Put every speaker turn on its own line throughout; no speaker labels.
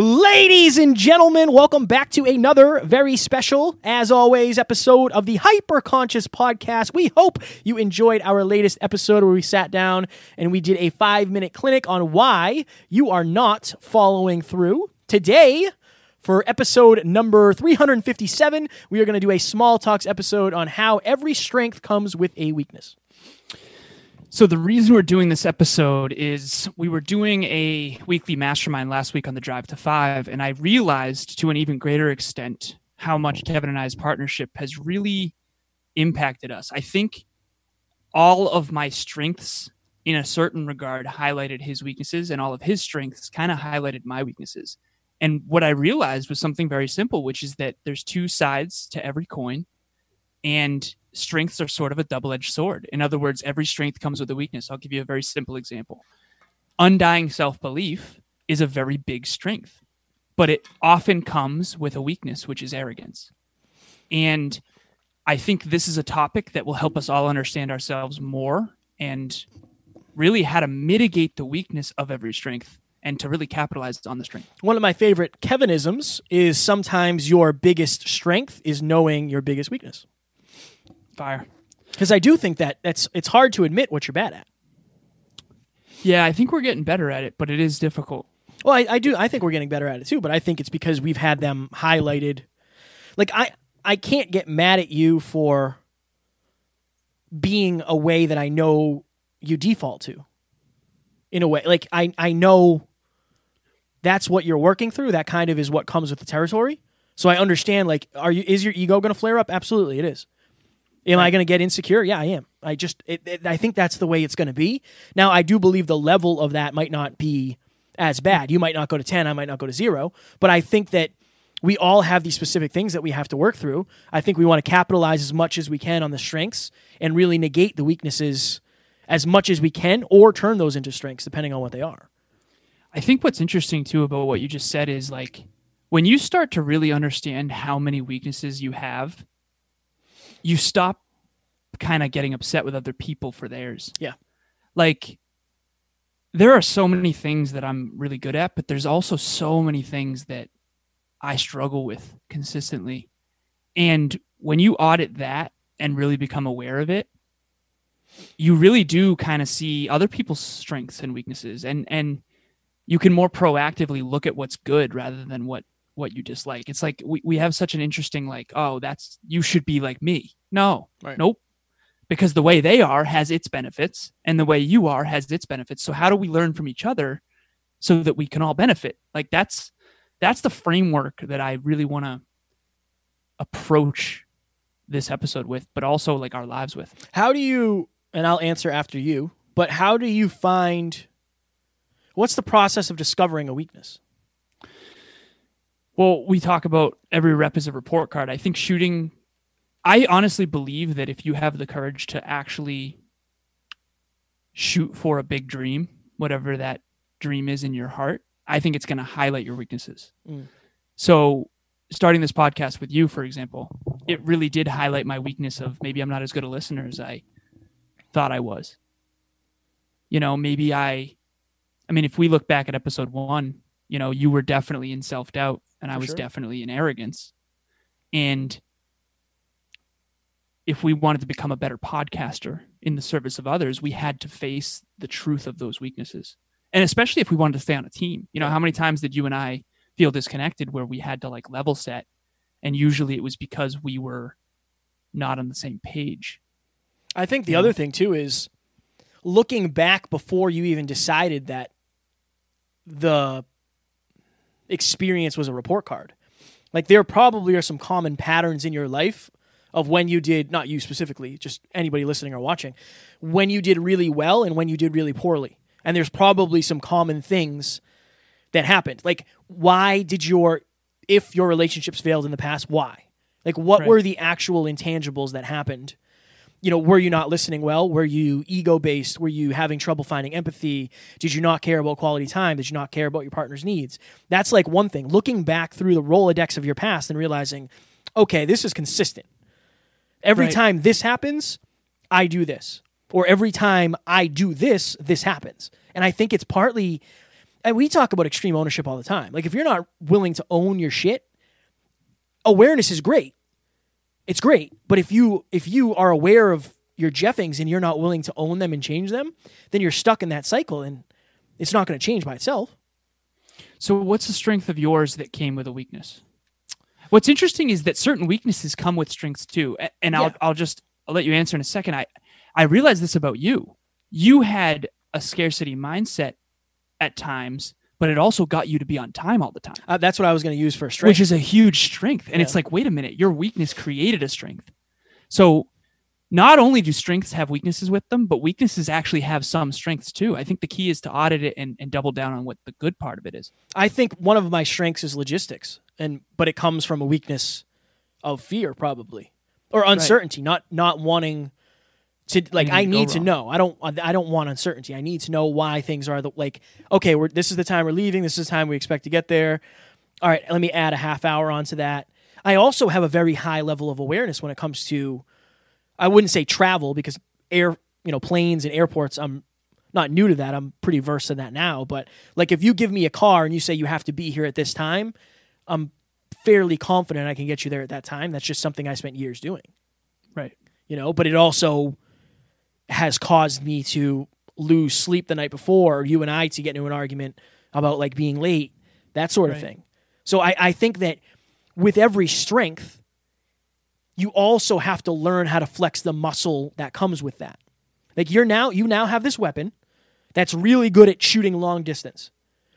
Ladies and gentlemen, welcome back to another very special, as always, episode of the Hyperconscious Podcast. We hope you enjoyed our latest episode where we sat down and we did a five minute clinic on why you are not following through. Today, for episode number 357, we are going to do a small talks episode on how every strength comes with a weakness.
So the reason we're doing this episode is we were doing a weekly mastermind last week on the drive to five, and I realized to an even greater extent how much Kevin and I's partnership has really impacted us. I think all of my strengths in a certain regard highlighted his weaknesses and all of his strengths kind of highlighted my weaknesses. And what I realized was something very simple, which is that there's two sides to every coin and strengths are sort of a double edged sword. In other words, every strength comes with a weakness. I'll give you a very simple example. Undying self belief is a very big strength, but it often comes with a weakness, which is arrogance. And I think this is a topic that will help us all understand ourselves more and really how to mitigate the weakness of every strength and to really capitalize on the strength.
One of my favorite Kevinisms is sometimes your biggest strength is knowing your biggest weakness.
Fire.
Because I do think that that's it's hard to admit what you're bad at.
Yeah, I think we're getting better at it, but it is difficult.
Well, I, I do. I think we're getting better at it too, but I think it's because we've had them highlighted. Like I, I can't get mad at you for being a way that I know you default to. In a way, like I, I know that's what you're working through. That kind of is what comes with the territory. So I understand. Like, are you? Is your ego going to flare up? Absolutely, it is. Am I going to get insecure? Yeah, I am. I just, it, it, I think that's the way it's going to be. Now, I do believe the level of that might not be as bad. You might not go to 10, I might not go to zero, but I think that we all have these specific things that we have to work through. I think we want to capitalize as much as we can on the strengths and really negate the weaknesses as much as we can or turn those into strengths depending on what they are.
I think what's interesting too about what you just said is like when you start to really understand how many weaknesses you have, you stop kind of getting upset with other people for theirs.
Yeah.
Like there are so many things that I'm really good at, but there's also so many things that I struggle with consistently. And when you audit that and really become aware of it, you really do kind of see other people's strengths and weaknesses and and you can more proactively look at what's good rather than what what you dislike. It's like we, we have such an interesting like, oh, that's you should be like me. No.
Right.
Nope. Because the way they are has its benefits and the way you are has its benefits. So how do we learn from each other so that we can all benefit? Like that's that's the framework that I really want to approach this episode with, but also like our lives with.
How do you, and I'll answer after you, but how do you find, what's the process of discovering a weakness?
Well, we talk about every rep is a report card. I think shooting, I honestly believe that if you have the courage to actually shoot for a big dream, whatever that dream is in your heart, I think it's going to highlight your weaknesses.
Mm.
So, starting this podcast with you, for example, it really did highlight my weakness of maybe I'm not as good a listener as I thought I was. You know, maybe I, I mean, if we look back at episode one, you know, you were definitely in self doubt and I was
sure.
definitely in arrogance. And if we wanted to become a better podcaster in the service of others, we had to face the truth of those weaknesses. And especially if we wanted to stay on a team. You know, how many times did you and I feel disconnected where we had to like level set? And usually it was because we were not on the same page.
I think the
Yeah.
other thing too is looking back before you even decided that the experience was a report card. Like there probably are some common patterns in your life of when you did not you specifically, just anybody listening or watching, when you did really well and when you did really poorly. And there's probably some common things that happened. Like, why did your, if your relationships failed in the past, why? Like, what
Right.
were the actual intangibles that happened? You know, were you not listening well? Were you ego based? Were you having trouble finding empathy? Did you not care about quality time? Did you not care about your partner's needs? That's like one thing. Looking back through the Rolodex of your past and realizing, okay, this is consistent. Every
Right.
time this happens, I do this. Or every time I do this, this happens. And I think it's partly, and we talk about extreme ownership all the time. Like if you're not willing to own your shit, awareness is great. It's great. But if you if you are aware of your jeffings and you're not willing to own them and change them, then you're stuck in that cycle and it's not going to change by itself.
So, what's the strength of yours that came with a weakness? What's interesting is that certain weaknesses come with strengths too, and I'll
Yeah.
I'll just I'll let you answer in a second. I I realized this about you. You had a scarcity mindset at times, but it also got you to be on time all the time,
Uh, that's what I was going to use for a strength.
which is a huge strength. And it's like, wait a minute, your weakness created a strength. So. Not only do strengths have weaknesses with them, but weaknesses actually have some strengths too. I think the key is to audit it and, and double down on what the good part of it is.
I think one of my strengths is logistics, and but it comes from a weakness of fear, probably, or uncertainty, not not wanting to like. I need to know. I don't. I don't want uncertainty. I need to know why things are the like. Okay, we're this is the time we're leaving. This is the time we expect to get there. All right, let me add a half hour onto that. I also have a very high level of awareness when it comes to. I wouldn't say travel because air, you know, planes and airports. I'm not new to that. I'm pretty versed in that now. But like, if you give me a car and you say you have to be here at this time, I'm fairly confident I can get you there at that time. That's just something I spent years doing,
Right.
you know. But it also has caused me to lose sleep the night before, or you and I to get into an argument about like being late, that sort of
Right.
thing. So I, I think that with every strength, you also have to learn how to flex the muscle that comes with that. Like you're now you now have this weapon that's really good at shooting long distance.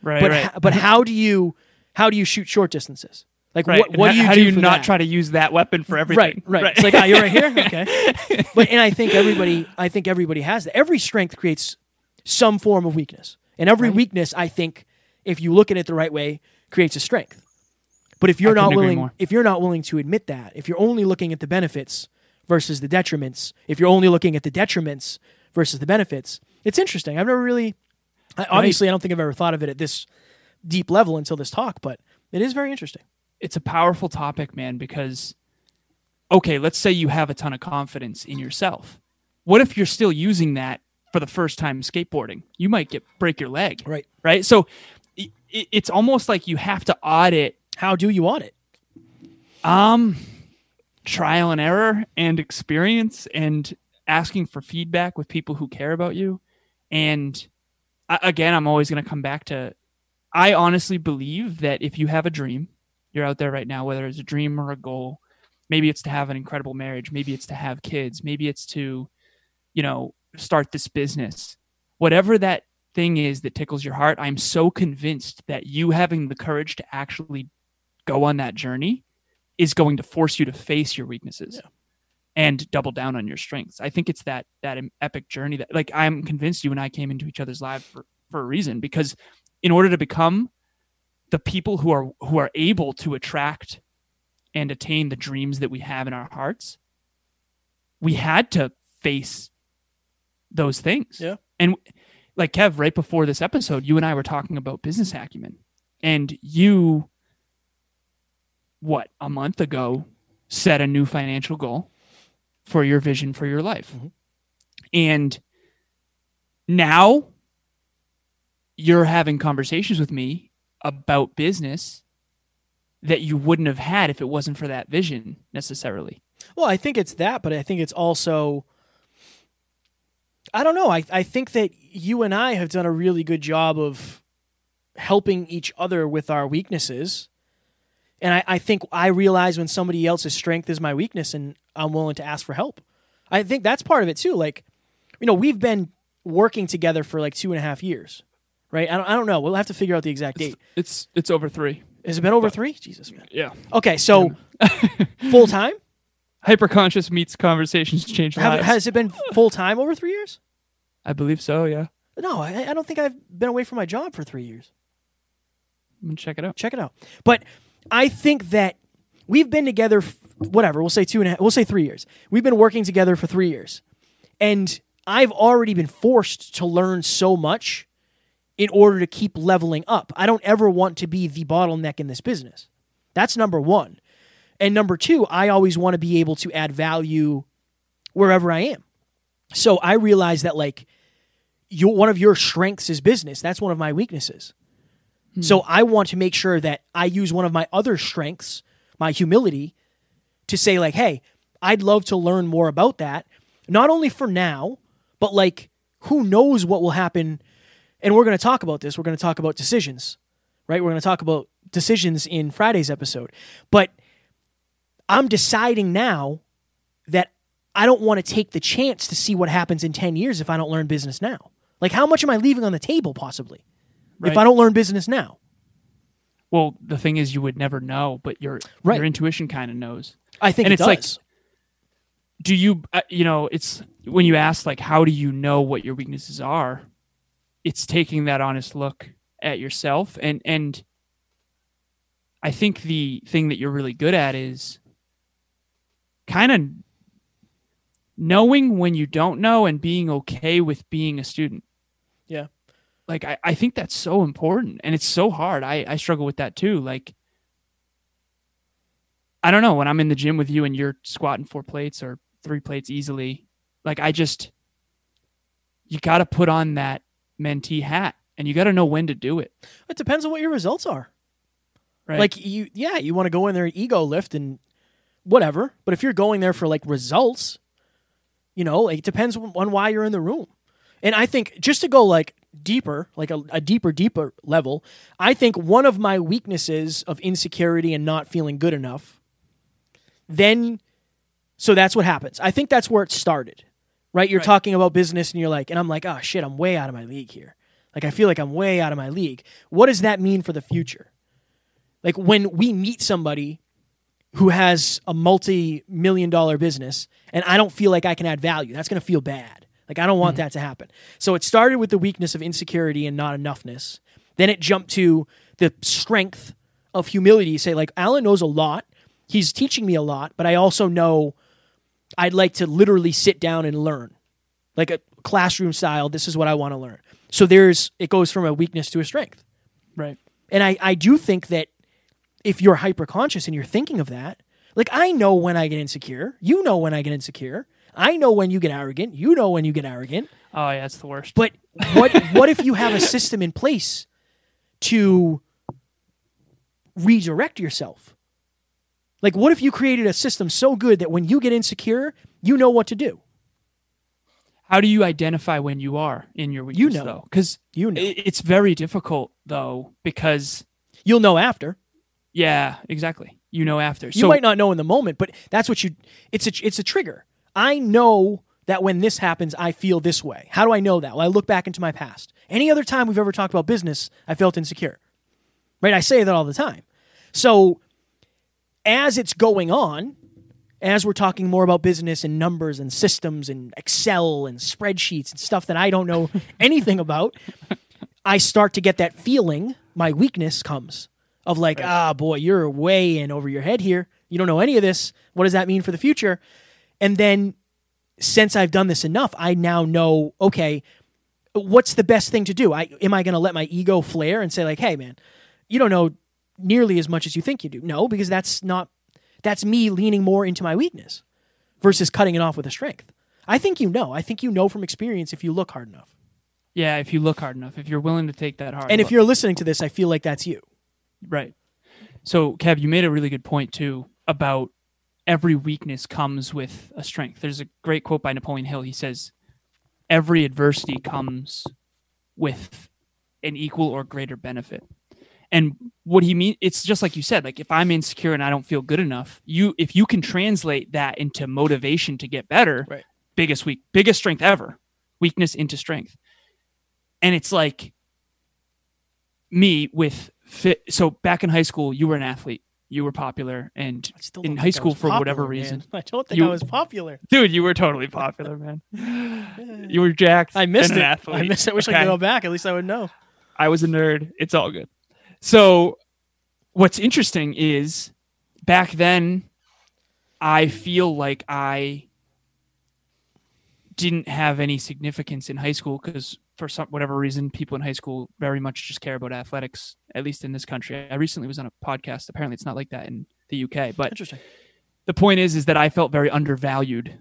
Right.
But
right.
but how do you how do you shoot short distances? Like
Right.
what what do you
how
do,
you not
that?
try to use that weapon for everything?
Right, right. It's like, ah, you're right here. Okay. but and I think everybody, I think everybody has that. Every strength creates some form of weakness, and every
Right.
weakness, I think, if you look at it the right way, creates a strength. But if you're
I
not willing, if you're not willing to admit that, if you're only looking at the benefits versus the detriments, if you're only looking at the detriments versus the benefits, it's interesting. I've never really, I, obviously, I don't think I've ever thought of it at this deep level until this talk, but it is very interesting.
It's a powerful topic, man, because okay, let's say you have a ton of confidence in yourself. What if you're still using that for the first time skateboarding? You might get break your leg,
Right.
right? So i- i- it's almost like you have to audit
How do you audit?
um trial and error and experience and asking for feedback with people who care about you and again i'm always going to come back to i honestly believe that if you have a dream you're out there right now whether it's a dream or a goal maybe it's to have an incredible marriage maybe it's to have kids maybe it's to you know start this business whatever that thing is that tickles your heart i'm so convinced that you having the courage to actually go on that journey is going to force you to face your weaknesses
Yeah.
and double down on your strengths. I think it's that that epic journey that like I'm convinced you and I came into each other's lives for for a reason because in order to become the people who are who are able to attract and attain the dreams that we have in our hearts, we had to face those things.
Yeah.
And like Kev, right before this episode, you and I were talking about business acumen. And you what, a month ago set a new financial goal for your vision for your life.
Mhm.
And now you're having conversations with me about business that you wouldn't have had if it wasn't for that vision necessarily.
Well, I think it's that, but I think it's also I don't know. I, I think that you and I have done a really good job of helping each other with our weaknesses. And I, I think I realize when somebody else's strength is my weakness and I'm willing to ask for help. I think that's part of it too. Like, you know, we've been working together for like two and a half years, right? I don't, I don't know. We'll have to figure out the exact date.
It's it's over 3.
Has it been over three? Jesus, man.
Yeah.
Okay, so full time?
Hyperconscious meets conversations change
Have-
lives.
Has it been full time over three years?
I believe so, yeah.
No, I, I don't think I've been away from my job for three years.
I'm gonna check it out.
check it out. But I think that we've been together, f- whatever, we'll say two and a half, we'll say three years. We've been working together for three years. And I've already been forced to learn so much in order to keep leveling up. I don't ever want to be the bottleneck in this business. That's number one. And number two, I always want to be able to add value wherever I am. So I realize that, like, you, one of your strengths is business. That's one of my weaknesses. Hmm. So I want to make sure that I use one of my other strengths, my humility, to say like, "Hey, I'd love to learn more about that, not only for now, but like who knows what will happen." And we're going to talk about this. We're going to talk about decisions, right? We're going to talk about decisions in Friday's episode. But I'm deciding now that I don't want to take the chance to see what happens in 10 years if I don't learn business now. Like how much am I leaving on the table possibly? If I don't learn business now.
Well, the thing is, you would never know, but your
Right.
your intuition kind of knows.
I think
And
it
it's like-
does.
Do you, uh, you know, it's when you ask like, how do you know what your weaknesses are? It's taking that honest look at yourself, and and I think the thing that you're really good at is kind of knowing when you don't know and being okay with being a student.
Yeah.
Like I, I think that's so important and it's so hard. I, I struggle with that too. Like I don't know, when I'm in the gym with you and you're squatting four plates or three plates easily, like I just you gotta put on that mentee hat and you gotta know when to do it.
It depends on what your results are.
Right.
Like you yeah, you want to go in there and ego lift and whatever, but if you're going there for like results, you know, it depends on on why you're in the room. And I think just to go like deeper, like a, a deeper, deeper level, I think one of my weaknesses of insecurity and not feeling good enough, then, so that's what happens. I think that's where it started, right? You're
Right.
talking about business and you're like, and I'm like, oh shit, I'm way out of my league here. Like, I feel like I'm way out of my league. What does that mean for the future? Like, when we meet somebody who has a multi million dollar business and I don't feel like I can add value, that's going to feel bad. Like, I don't want hmm. that to happen. So it started with the weakness of insecurity and not enoughness. Then it jumped to the strength of humility. Say, like, Alan knows a lot. He's teaching me a lot, but I also know I'd like to literally sit down and learn. Like a classroom style, this is what I want to learn. So there's, it goes from a weakness to a strength.
right.
And I, I do think that if you're hyper conscious and you're thinking of that, like I know when I get insecure, you know when I get insecure. I know when you get arrogant, you know when you get arrogant.
Oh yeah, it's the worst.
But what what if you have a system in place to redirect yourself? Like what if you created a system so good that when you get insecure, you know what to do?
How do you identify when you are in your weakness
know.
though? Because
You know.
it's very difficult though because
You'll know after.
yeah, exactly. You know after.
You
so
might not know in the moment, but that's what you. It's a it's a trigger. I know that when this happens, I feel this way. How do I know that? Well, I look back into my past. Any other time we've ever talked about business, I felt insecure. Right? I say that all the time. So as it's going on, as we're talking more about business and numbers and systems and Excel and spreadsheets and stuff that I don't know anything about, I start to get that feeling. My weakness comes of like, ah, boy, you're way in over your head here. You don't know any of this. What does that mean for the future? And then since I've done this enough, I now know, okay, what's the best thing to do? I am I going to let my ego flare and say like, "Hey man, you don't know nearly as much as you think you do." No, because that's not that's me leaning more into my weakness versus cutting it off with a strength. I think you know. I think you know from experience if you look hard enough.
yeah, if you look hard enough, if you're willing to take that hard
And if
look.
you're listening to this, I feel like that's you.
Right. So, Kev, you made a really good point too about every weakness comes with a strength. There's a great quote by Napoleon Hill. He says, "Every adversity comes with an equal or greater benefit." And what he mean it's just like you said, like if I'm insecure and I don't feel good enough, you if you can translate that into motivation to get better,
Right.
biggest weak biggest strength ever, weakness into strength. And it's like me with fit so back in high school you were an athlete you were popular and In high school for whatever reason.
man. I don't think
You-
I was popular.
dude you were totally popular man you were jacked
I missed it.
an athlete
I missed it. I wish I could go back. At least I would know.
I was a nerd it's all good So, what's interesting is back then, I feel like I didn't have any significance in high school because for some whatever reason, people in high school very much just care about athletics. At least in this country, I recently was on a podcast. Apparently, it's not like that in the UK. But
Interesting.
the point is, is that I felt very undervalued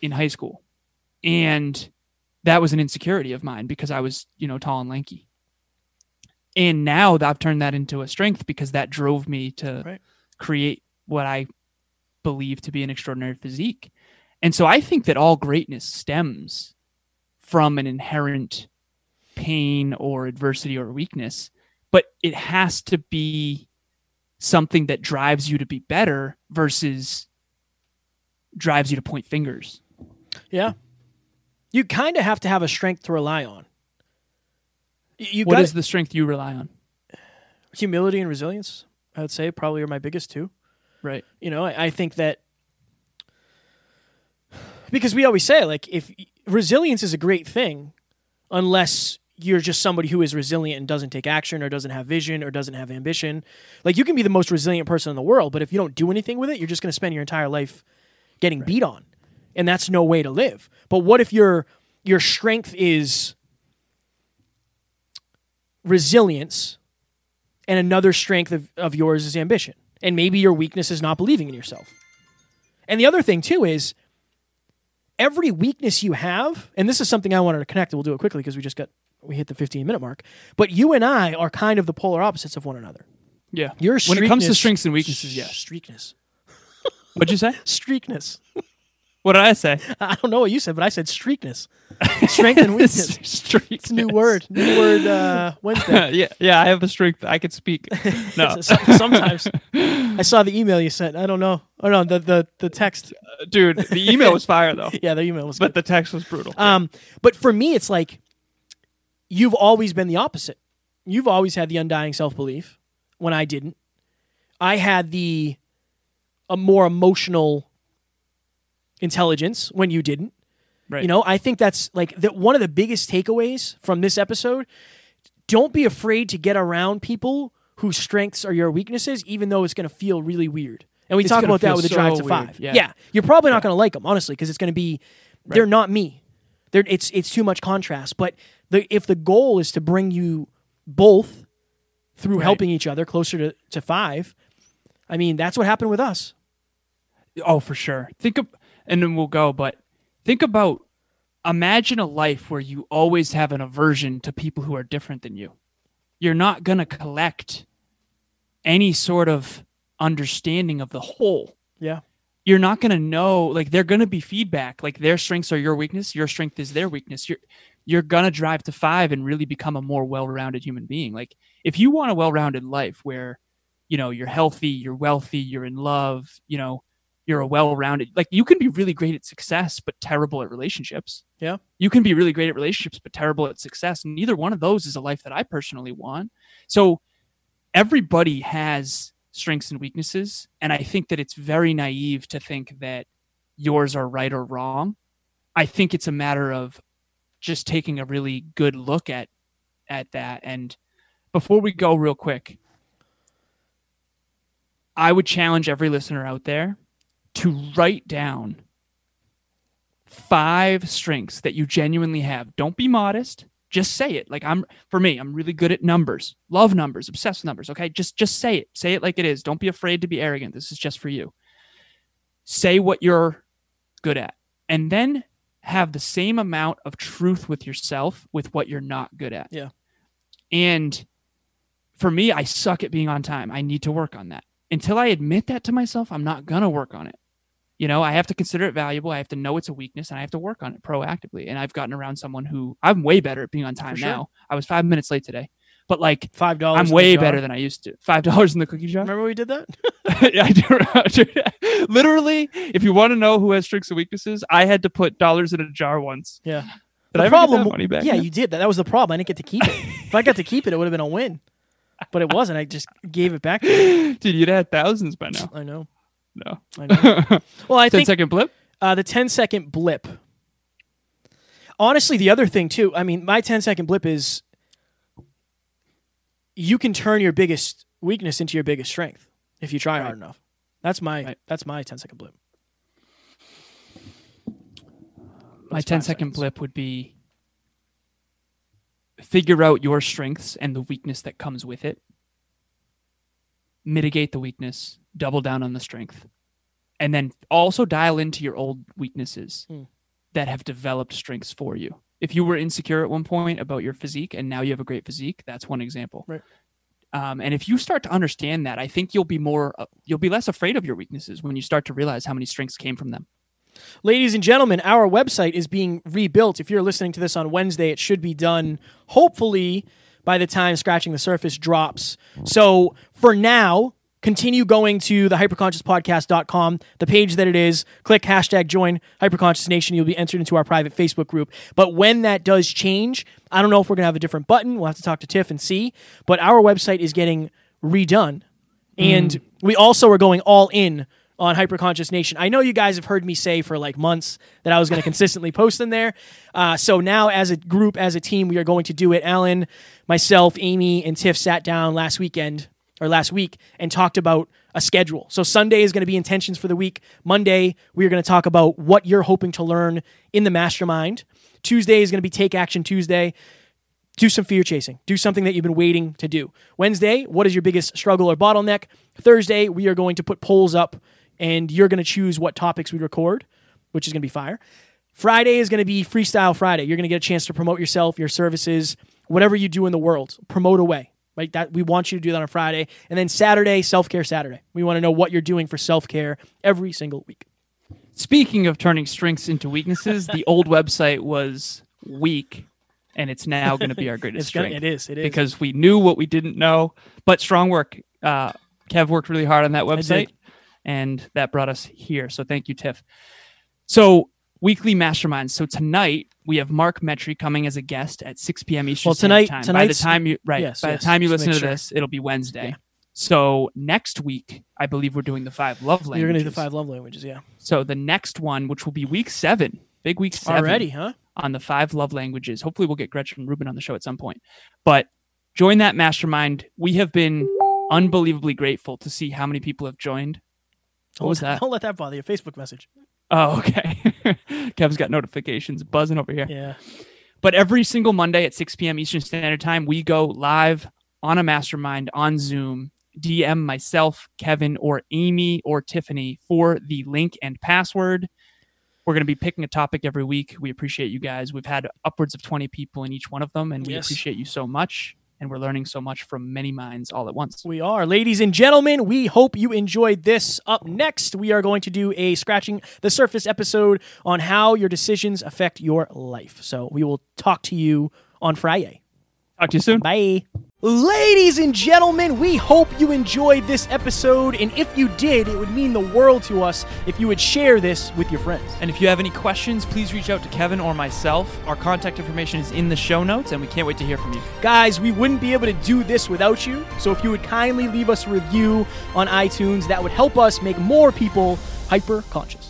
in high school, and that was an insecurity of mine because I was, you know, tall and lanky. And now I've turned that into a strength because that drove me to
Right.
create what I believe to be an extraordinary physique. And so I think that all greatness stems from an inherent pain or adversity or weakness, but it has to be something that drives you to be better versus drives you to point fingers.
Yeah. You kind of have to have a strength to rely on. You
What is the strength you rely on?
humility and resilience. I would say probably are my biggest two.
Right.
You know, I, I think that because we always say like if resilience is a great thing, unless you're just somebody who is resilient and doesn't take action or doesn't have vision or doesn't have ambition. Like you can be the most resilient person in the world, but if you don't do anything with it, you're just going to spend your entire life getting beat on. And that's no way to live. But what if your your strength is resilience and another strength of, of yours is ambition. And maybe your weakness is not believing in yourself. And the other thing too is every weakness you have, and this is something I wanted to connect, and we'll do it quickly because we just got we hit the 15 minute mark. But you and I are kind of the polar opposites of one another.
Yeah.
Your
when it comes to strengths and weaknesses, yeah.
Streakness.
What'd you say?
Streakness.
What did I say?
I don't know what you said, but I said streakness. Strength and weakness. A new word. New word uh, Wednesday.
yeah, yeah. I have a strength. I can speak. No,
Sometimes I saw the email you sent. I don't know. Oh no, the the, the text.
dude. The email was fire though,
Yeah, the email was.
but the text was brutal.
Um, but for me, it's like you've always been the opposite. You've always had the undying self belief when I didn't. I had the a more emotional intelligence when you didn't.
right.
You know, I think that's like that one of the biggest takeaways from this episode. Don't be afraid to get around people whose strengths are your weaknesses, even though it's going to feel really weird. And we
It's
talk about that with the drive to
weird,
five.
yeah. yeah.
you're probably not going to like them, honestly, because it's going to be they're not me. They're it's it's too much contrast. But the if the goal is to bring you both through
Right.
helping each other closer to, to five, I mean that's what happened with us.
Oh, for sure. Think of, and then we'll go. But think about, imagine a life where you always have an aversion to people who are different than you. You're not gonna collect any sort of understanding of the whole.
Yeah.
You're not gonna know. Like they're gonna be feedback. Like their strengths are your weakness. Your strength is their weakness. You're you're gonna drive to five and really become a more well-rounded human being. Like if you want a well-rounded life where, you know, you're healthy, you're wealthy, you're in love, you know, you're a well-rounded like you can be really great at success but terrible at relationships.
Yeah.
you can be really great at relationships but terrible at success and neither one of those is a life that i personally want. So everybody has strengths and weaknesses and i think that it's very naive to think that yours are right or wrong. I think it's a matter of just taking a really good look at at that. And before we go real quick i would challenge every listener out there to write down five strengths that you genuinely have. Don't be modest. Just say it. Like I'm for me, I'm really good at numbers. Love numbers, obsessed with numbers, okay? Just just say it. Say it like it is. Don't be afraid to be arrogant. This is just for you. Say what you're good at. And then have the same amount of truth with yourself with what you're not good at.
Yeah.
And for me, I suck at being on time. I need to work on that. Until I admit that to myself, I'm not going to work on it. You know, I have to consider it valuable. I have to know it's a weakness and I have to work on it proactively. And I've gotten around someone who I'm way better at being on time
sure.
now. I was five minutes late today, but like
Five dollars.
I'm way better than I used to. Five dollars in the cookie jar.
Remember we did that?
yeah, I do. Literally, if you want to know who has strengths and weaknesses, I had to put dollars in a jar once.
Yeah.
Did
the
I
problem,
money back?
yeah, you did that. That was the problem. I didn't get to keep it. if I got to keep it, it would have been a win. But it wasn't. I just gave it back. To you.
Dude, you'd had thousands by now.
I know.
No.
I know. Well, I
10
think
second blip?
uh, the 10 second blip. Honestly, the other thing too. I mean, my 10 second blip is you can turn your biggest weakness into your biggest strength if you try
Right.
hard enough. That's my
Right.
that's my 10 second blip.
My
That's
10
five
second
seconds.
blip would be figure out your strengths and the weakness that comes with it. Mitigate the weakness, double down on the strength. And then also dial into your old weaknesses
Hmm.
that have developed strengths for you. If you were insecure at one point about your physique and now you have a great physique, that's one example.
Right.
Um, and if you start to understand that, I think you'll be more, uh, you'll be less afraid of your weaknesses when you start to realize how many strengths came from them.
Ladies and gentlemen, our website is being rebuilt. If you're listening to this on Wednesday, it should be done hopefully by the time Scratching the Surface drops. So for now, continue going to the hyperconsciouspodcast.com, the page that it is. Click hashtag join Hyperconscious Nation. You'll be entered into our private Facebook group. But when that does change, I don't know if we're going to have a different button. We'll have to talk to Tiff and see. But our website is getting redone. And we also are going all in on Hyperconscious Nation. I know you guys have heard me say for like months that I was going to consistently post in there. Uh, so now, as a group, as a team, we are going to do it. Alan, myself, Amy, and Tiff sat down last weekend or last week and talked about a schedule. So Sunday is going to be intentions for the week. Monday, we are going to talk about what you're hoping to learn in the mastermind. Tuesday is going to be Take Action Tuesday do some fear chasing. Do something that you've been waiting to do. Wednesday, what is your biggest struggle or bottleneck? Thursday, we are going to put polls up and you're going to choose what topics we record, which is going to be fire. Friday is going to be Freestyle Friday. You're going to get a chance to promote yourself, your services, whatever you do in the world. Promote away. Right? That we want you to do that on Friday. And then Saturday, self-care Saturday. We want to know what you're doing for self-care every single week.
Speaking of turning strengths into weaknesses, the old website was weak, and it's now going to be our greatest
It's gonna,
strength
it is. It is.
because we knew what we didn't know. But strong work. Uh, Kev worked really hard on that website, and that brought us here. So thank you, Tiff. So weekly masterminds. So tonight we have Mark Metry coming as a guest at 6 p.m. Eastern
Well, tonight-
Time. By the time you right,
yes,
by
yes,
the time you listen to
sure.
this, it'll be Wednesday.
Yeah.
So next week, I believe we're doing the five love languages.
you're going to do the five love languages, yeah.
So the next one, which will be week seven, big week seven
Already, huh?
on the five love languages. Hopefully, we'll get Gretchen Rubin on the show at some point. But join that mastermind. We have been unbelievably grateful to see how many people have joined. What
Don't
was that?
Don't let that bother you. Facebook message.
Oh, okay. Kev's got notifications buzzing over here.
Yeah.
But every single Monday at 6 p.m. Eastern Standard Time, we go live on a mastermind on Zoom. DM myself, Kevin, or Amy or Tiffany for the link and password. We're going to be picking a topic every week. We appreciate you guys. We've had upwards of 20 people in each one of them, and we
Yes.
appreciate you so much. And we're learning so much from many minds all at once.
We are. Ladies and gentlemen, we hope you enjoyed this. Up next, we are going to do a scratching the surface episode on how your decisions affect your life. So we will talk to you on Friday.
Talk to you soon.
Bye. Ladies and gentlemen, we hope you enjoyed this episode. And if you did, it would mean the world to us if you would share this with your friends.
And if you have any questions, please reach out to Kevin or myself. Our contact information is in the show notes, and we can't wait to hear from you.
Guys, we wouldn't be able to do this without you. So if you would kindly leave us a review on iTunes, that would help us make more people hyper conscious.